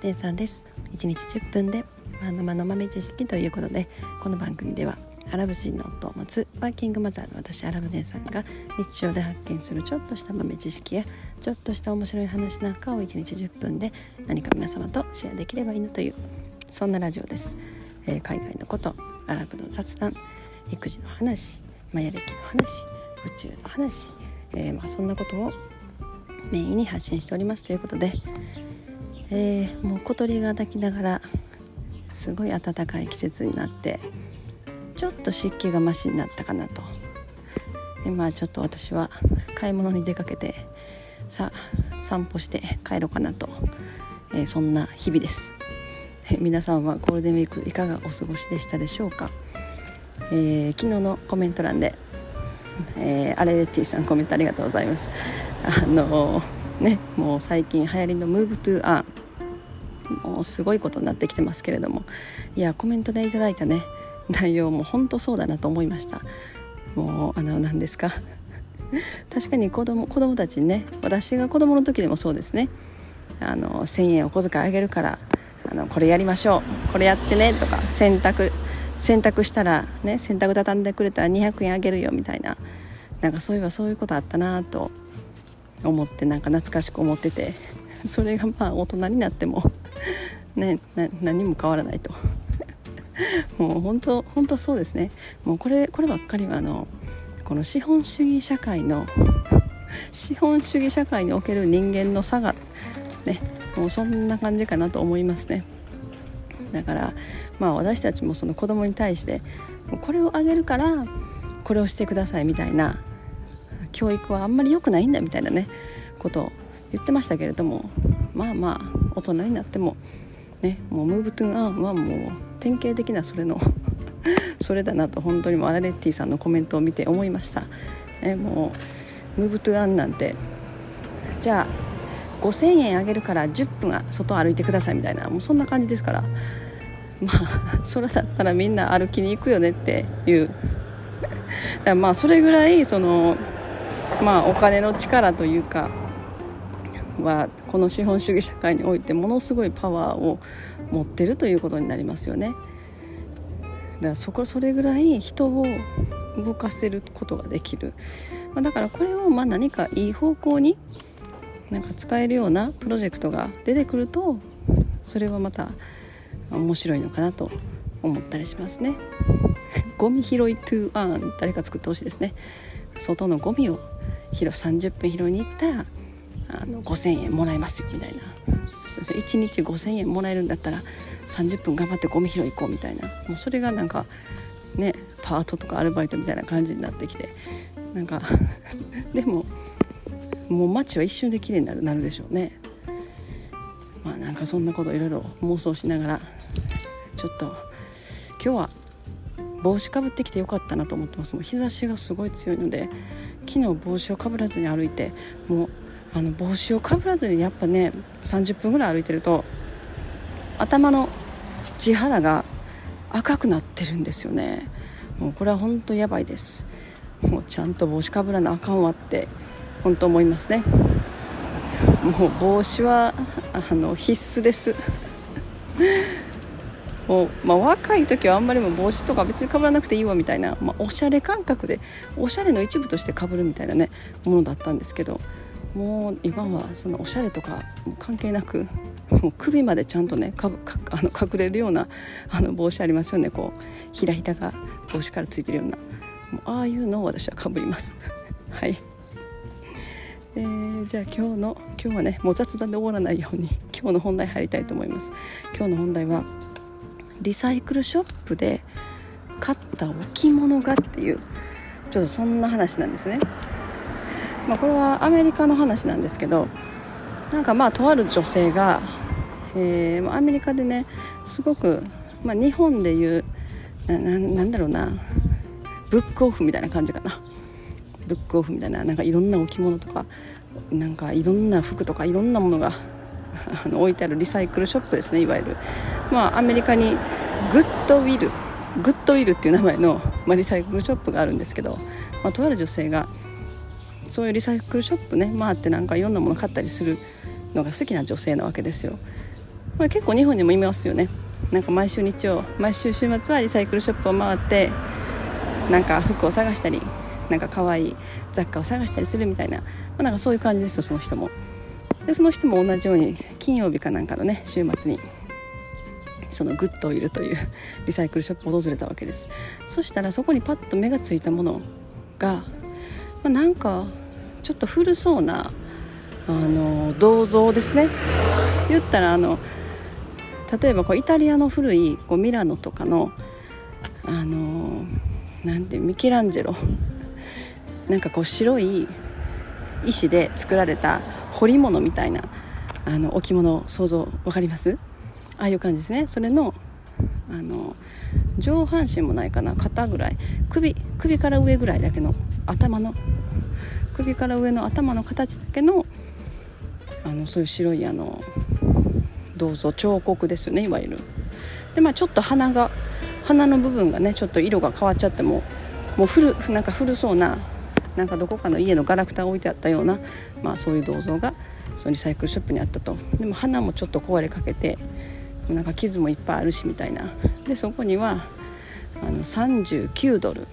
ブ姉さんです1日10分でワーママの豆知識ということでこの番組ではアラブ人の夫を持つワーキングマザーの私アラブ姉さんが日常で発見するちょっとした豆知識やちょっとした面白い話なんかを1日10分で何か皆様とシェアできればいいなというそんなラジオです、えー、海外のことアラブの雑談育児の話マヤ歴の話宇宙の話、えー、まあ、そんなことをメインに発信しておりますということで、えー、もう小鳥が鳴きながらすごい暖かい季節になってちょっと湿気がマシになったかなと。今ちょっと私は買い物に出かけてさあ散歩して帰ろうかなと、えー、そんな日々です、えー、皆さんはゴールデンウィークいかがお過ごしでしたでしょうか、えー、昨日のコメント欄で、えー、アレレティさんコメントありがとうございます。あのねもう最近流行りの「ムーブトゥアンもうすごいことになってきてますけれども。いやコメントでいただいたね 内容も本当そうだなと思いました。もうあの何ですか？確かに子供子供たちにね私が子供の時でもそうですね。あの1,000円お小遣いあげるからあのこれやりましょうこれやってねとか洗濯洗濯したらね洗濯畳んでくれたら200円あげるよみたいな。なんかそういえばそういうことあったなと思ってなんか懐かしく思ってて。それがまあ大人になってもね何も変わらないと。もう本当本当そうですね。もうこれこればっかりはあのこの資本主義社会の資本主義社会における人間の差がねもうそんな感じかなと思いますね。だからまあ私たちもその子供に対してこれをあげるからこれをしてくださいみたいな教育はあんまり良くないんだみたいなねことを言ってましたけれどもまあまあ大人になってもねもう Move to Earn はもう典型的なそれの それだなと本当にもアラレッティさんのコメントを見て思いました、ね、もう Move to Earn なんてじゃあ5000円あげるから10分は外歩いてくださいみたいなもうそんな感じですから。まあ それだったらみんな歩きに行くよねっていう。だからまあそれぐらいそのまあ、お金の力というかはこの資本主義社会においてものすごいパワーを持ってるということになりますよね。だからそこそれぐらい人を動かせることができる、まあ、だからこれをまあ何かいい方向になんか使えるようなプロジェクトが出てくるとそれはまた面白いのかなと思ったりしますね。ゴミ拾いトゥーアン誰か作ってほしいですね。外のゴミを拾30分拾いに行ったらあの5,000円もらえますよみたいな。それ1日5,000円もらえるんだったら30分頑張ってゴミ拾い行こうみたいな。もうそれがなんかねパートとかアルバイトみたいな感じになってきて。なんか でももう街は一瞬で綺麗になるなるでしょうね。まあなんかそんなこといろいろ妄想しながらちょっと今日は帽子かぶってきてよかったなと思ってます。もう日差しがすごい強いので昨日帽子をかぶらずに歩いてもうあの帽子をかぶらずにやっぱね30分ぐらい歩いてると頭の地肌が赤くなってるんですよね。もうこれは本当やばいです。もうちゃんと帽子かぶらなあかんわって本当思いますね。もう帽子はあの必須です。もう、まあ、若い時はあんまりも帽子とか別にかぶらなくていいわみたいな、まあ、おしゃれ感覚でおしゃれの一部としてかぶるみたいなねものだったんですけどもう今はそのおしゃれとか関係なくもう首までちゃんとねかかあの隠れるようなあの帽子ありますよね。こうひらひらが帽子からついてるような。もうああいうのを私はかぶります。はい、えー、じゃあ今日の今日はねもう雑談で終わらないように今日の本題入りたいと思います。今日の本題はリサイクルショップで買った置物がっていうちょっとそんな話なんですね。まあ、これはアメリカの話なんですけどなんかまあとある女性が、えー、アメリカでねすごく、まあ、日本でいうななんだろうなブックオフみたいな感じかな。ブックオフみたいななんかいろんな置物とかなんかいろんな服とかいろんなものが あの置いてあるリサイクルショップですねいわゆる。まあアメリカにGoodwill Goodwill っていう名前の、まあ、リサイクルショップがあるんですけど、まあ、とある女性がそういうリサイクルショップね回ってなんかいろんなもの買ったりするのが好きな女性なわけですよ。まあ、結構日本にもいますよね。なんか毎週日曜毎週週末はリサイクルショップを回ってなんか服を探したりなんか可愛い雑貨を探したりするみたいな、まあ、なんかそういう感じですよその人も。でその人も同じように金曜日かなんかのね週末にその Goodwill というリサイクルショップを訪れたわけです。そしたらそこにパッと目がついたものが、まあ、なんかちょっと古そうなあの銅像ですね。言ったらあの例えばこうイタリアの古いこうミラノとかのあのなんてミケランジェロ。なんかこう白い石で作られた彫り物みたいなあの置物想像分かります？ああいう感じですね。それのあの上半身もないかな肩ぐらい。首首から上ぐらいだけの頭の首から上の頭の形だけのあのそういう白いあの銅像彫刻ですよねいわゆる。でまあちょっと鼻が鼻の部分がねちょっと色が変わっちゃってももう古なんか古そうななんかどこかの家のガラクタ置いてあったような、まあ、そういう銅像がそのリサイクルショップにあったと。でも花もちょっと壊れかけてなんか傷もいっぱいあるしみたいな。でそこにはあの39ドル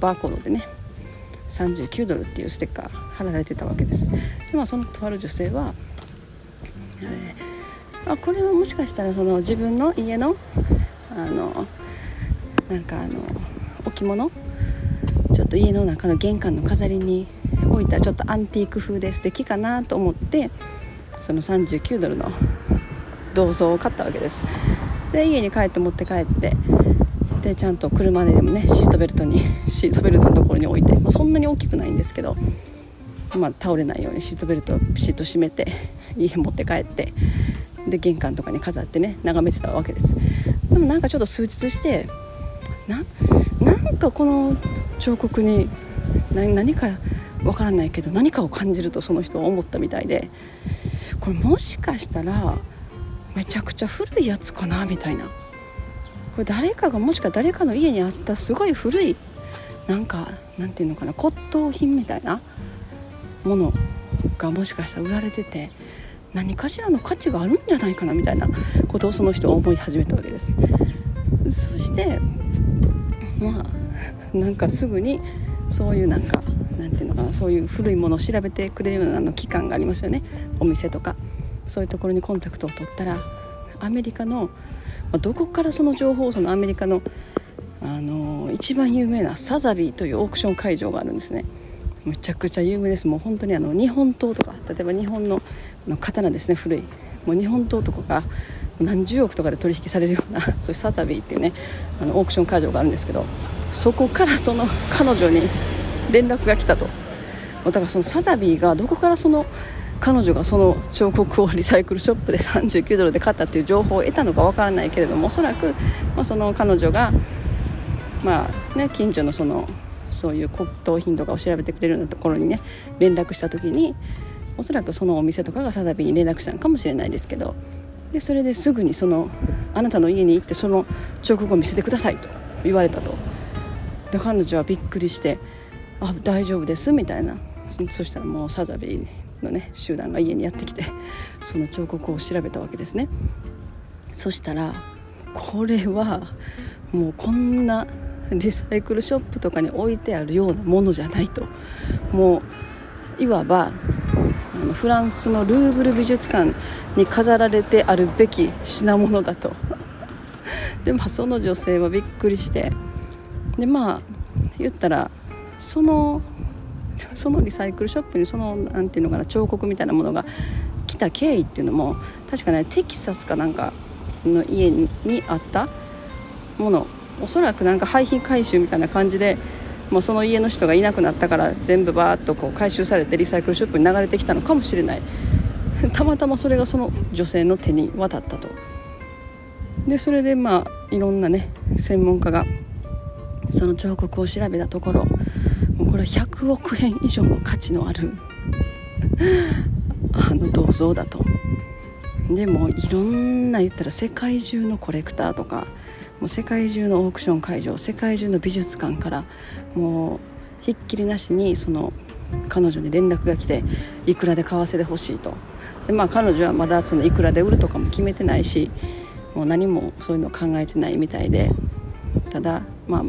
バーコードでね39ドルっていうステッカー貼られてたわけです。で、まあ、そのとある女性は、えー、あこれはもしかしたらその自分の家のあのなんかあの置物ちょっと家の中の玄関の飾りに置いたちょっとアンティーク風で素敵かなと思ってその39ドルの銅像を買ったわけです。で家に帰って持って帰ってでちゃんと車ででもねシートベルトにシートベルトのところに置いて、まあ、そんなに大きくないんですけど、まあ、倒れないようにシートベルトをピシッと締めて家持って帰ってで玄関とかに飾ってね眺めてたわけです。でもなんかちょっと数日してななんかこの彫刻に何かわからないけど何かを感じるとその人は思ったみたいでこれもしかしたらめちゃくちゃ古いやつかなみたいな。これ誰かがもしか誰かの家にあったすごい古いなんかなんていうのかな骨董品みたいなものがもしかしたら売られてて何かしらの価値があるんじゃないかなみたいなことをその人は思い始めたわけです。そしてまあなんかすぐにそういうなんかなんていうのかなそういう古いものを調べてくれるようなの機関がありますよね。お店とかそういうところにコンタクトを取ったらアメリカのまどこからその情報をそのアメリカのあの一番有名なサザビーというオークション会場があるんですね。むちゃくちゃ有名です。もう本当にあの日本刀とか例えば日本のの刀ですね古い。もう日本刀とかが何十億とかで取引されるような そういうサザビーっていうねあのオークション会場があるんですけどそこからその彼女に連絡が来たと。だからそのサザビーがどこからその彼女がその彫刻をリサイクルショップで 39ドルで買ったっていう情報を得たのかわからないけれどもおそらく、まあ、その彼女が、まあね、近所のそのそういう骨董品とかを調べてくれるようなところにね連絡した時におそらくそのお店とかがサザビーに連絡したのかもしれないですけどでそれですぐにそのあなたの家に行ってその彫刻を見せてくださいと言われたと。で彼女はびっくりして「あ大丈夫です」みたいな。そしたらもうサザビーにのね集団が家にやってきてその彫刻を調べたわけですね。そしたらこれはもうこんなリサイクルショップとかに置いてあるようなものじゃないと。もういわばフランスのルーブル美術館に飾られてあるべき品物だと。でまあその女性はびっくりして。でまあ言ったらそのそのリサイクルショップにそのなんていうのかな彫刻みたいなものが来た経緯っていうのも確かねテキサスかなんかの家にあったものおそらくなんか廃品回収みたいな感じでもうその家の人がいなくなったから全部バーッとこう回収されてリサイクルショップに流れてきたのかもしれない。たまたまそれがその女性の手に渡ったと。でそれでまあいろんなね専門家がその彫刻を調べたところもうこれは100 100億円以上の価値のある あの銅像だと。でもいろんな言ったら世界中のコレクターとかもう世界中のオークション会場世界中の美術館からもうひっきりなしにその彼女に連絡が来ていくらで買わせてほしいと。でまあ彼女はまだそのいくらで売るとかも決めてないしもう何もそういうの考えてないみたいで。ただまあ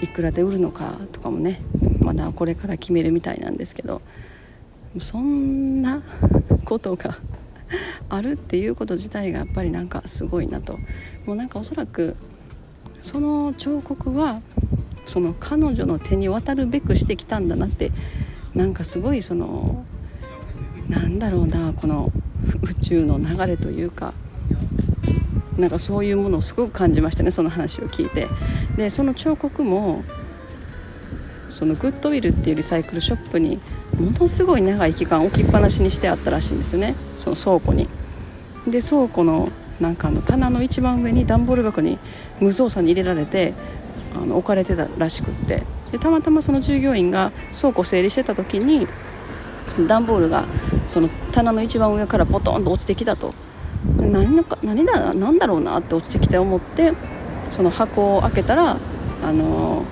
いくらで売るのかとかもねまだこれから決めるみたいなんですけどそんなことが あるっていうこと自体がやっぱりなんかすごいなと。もうなんかおそらくその彫刻はその彼女の手に渡るべくしてきたんだなってなんかすごいそのなんだろうなこの宇宙の流れというかなんかそういうものをすごく感じましたねその話を聞いて。でその彫刻もそのグッドウィルっていうリサイクルショップにものすごい長い期間置きっぱなしにしてあったらしいんですよねその倉庫に。で倉庫のなんかあの棚の一番上に段ボール箱に無造作に入れられてあの置かれてたらしくって。でたまたまその従業員が倉庫整理してた時に段ボールがその棚の一番上からポトンと落ちてきたと。何のか何だ何だろうなって落ちてきて思ってその箱を開けたらあの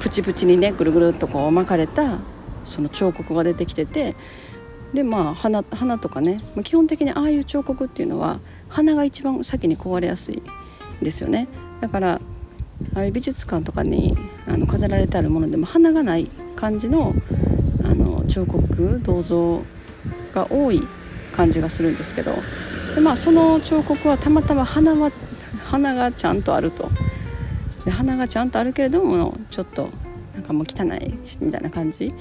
プチプチにねぐるぐるっとこう巻かれたその彫刻が出てきててでまあ花花とかね基本的にああいう彫刻っていうのは花が一番先に壊れやすいですよね。だからああいう美術館とかにあの飾られてあるものでも花がない感じのあの彫刻銅像が多い感じがするんですけどで、まあ、その彫刻はたまたま花は花がちゃんとあると。で花がちゃんとあるけれどもちょっとなんかもう汚いみたいな感じ。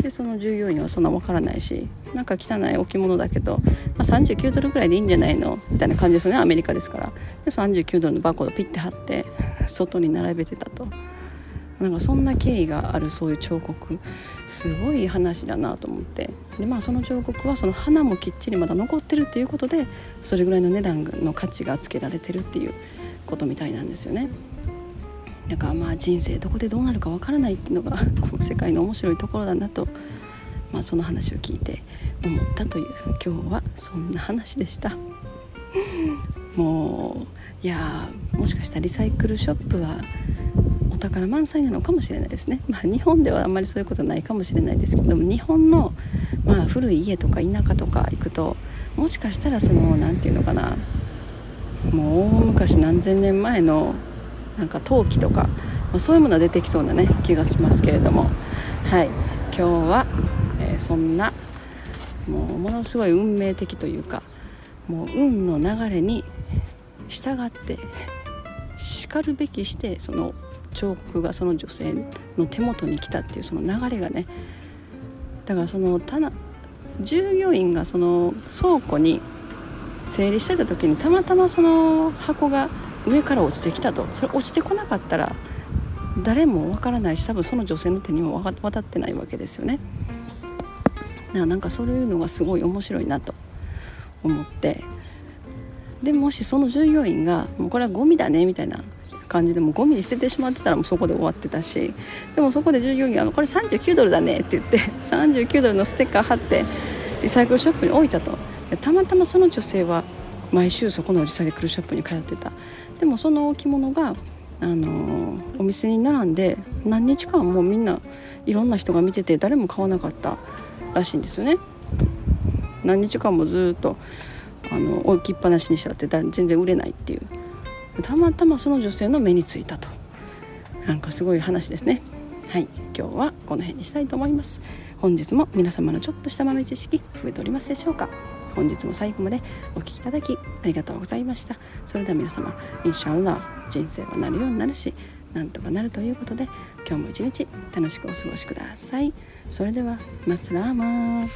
でその従業員はそんな分からないしなんか汚い置物だけど、まあ、39ドルぐらいでいいんじゃないの？みたいな感じですよねアメリカですから。で39ドルのバーコードピッて貼って外に並べてたと。なんかそんな経緯があるそういう彫刻すごい話だなと思ってでまあその彫刻はその花もきっちりまだ残ってるっていうことでそれぐらいの値段の価値がつけられてるっていうことみたいなんですよね。だからまあ人生どこでどうなるかわからないっていうのが この世界の面白いところだなと、まあ、その話を聞いて思ったという今日はそんな話でした。もういやもしかしたらリサイクルショップは宝満載なのかもしれないですね、まあ、日本ではあんまりそういうことないかもしれないですけども日本の、まあ、古い家とか田舎とか行くともしかしたらその何て言うのかなもう大昔何千年前のなんか陶器とか、まあ、そういうものが出てきそうなね気がしますけれども。はい。今日は、えー、そんなもうものすごい運命的というかもう運の流れに従ってしかるべきしてその彫刻がその女性の手元に来たっていうその流れがねだからその棚従業員がその倉庫に整理してた時にたまたまその箱が上から落ちてきたと。それ落ちてこなかったら誰もわからないし多分その女性の手にも渡ってないわけですよね。だなんかそういうのがすごい面白いなと思って。でもしその従業員がもうこれはゴミだねみたいな感じでもゴミに捨ててしまってたらもうそこで終わってたしでもそこで従業員が「これ39ドルだね」って言って39ドルのステッカー貼ってリサイクルショップに置いたと。たまたまその女性は毎週そこのリサイクルショップに通ってた。でもその置物があのお店に並んで何日間もみんないろんな人が見てて誰も買わなかったらしいんですよね。何日間もずっとあの置きっぱなしにしちゃって全然売れないっていう。たまたまその女性の目についたと。なんかすごい話ですね。はい。今日はこの辺にしたいと思います。本日も皆様のちょっとした豆知識増えておりますでしょうか。本日も最後までお聴きいただきありがとうございました。それでは皆様インシャアラ人生はなるようになるしなんとかなるということで今日も一日楽しくお過ごしください。それではマスラーマー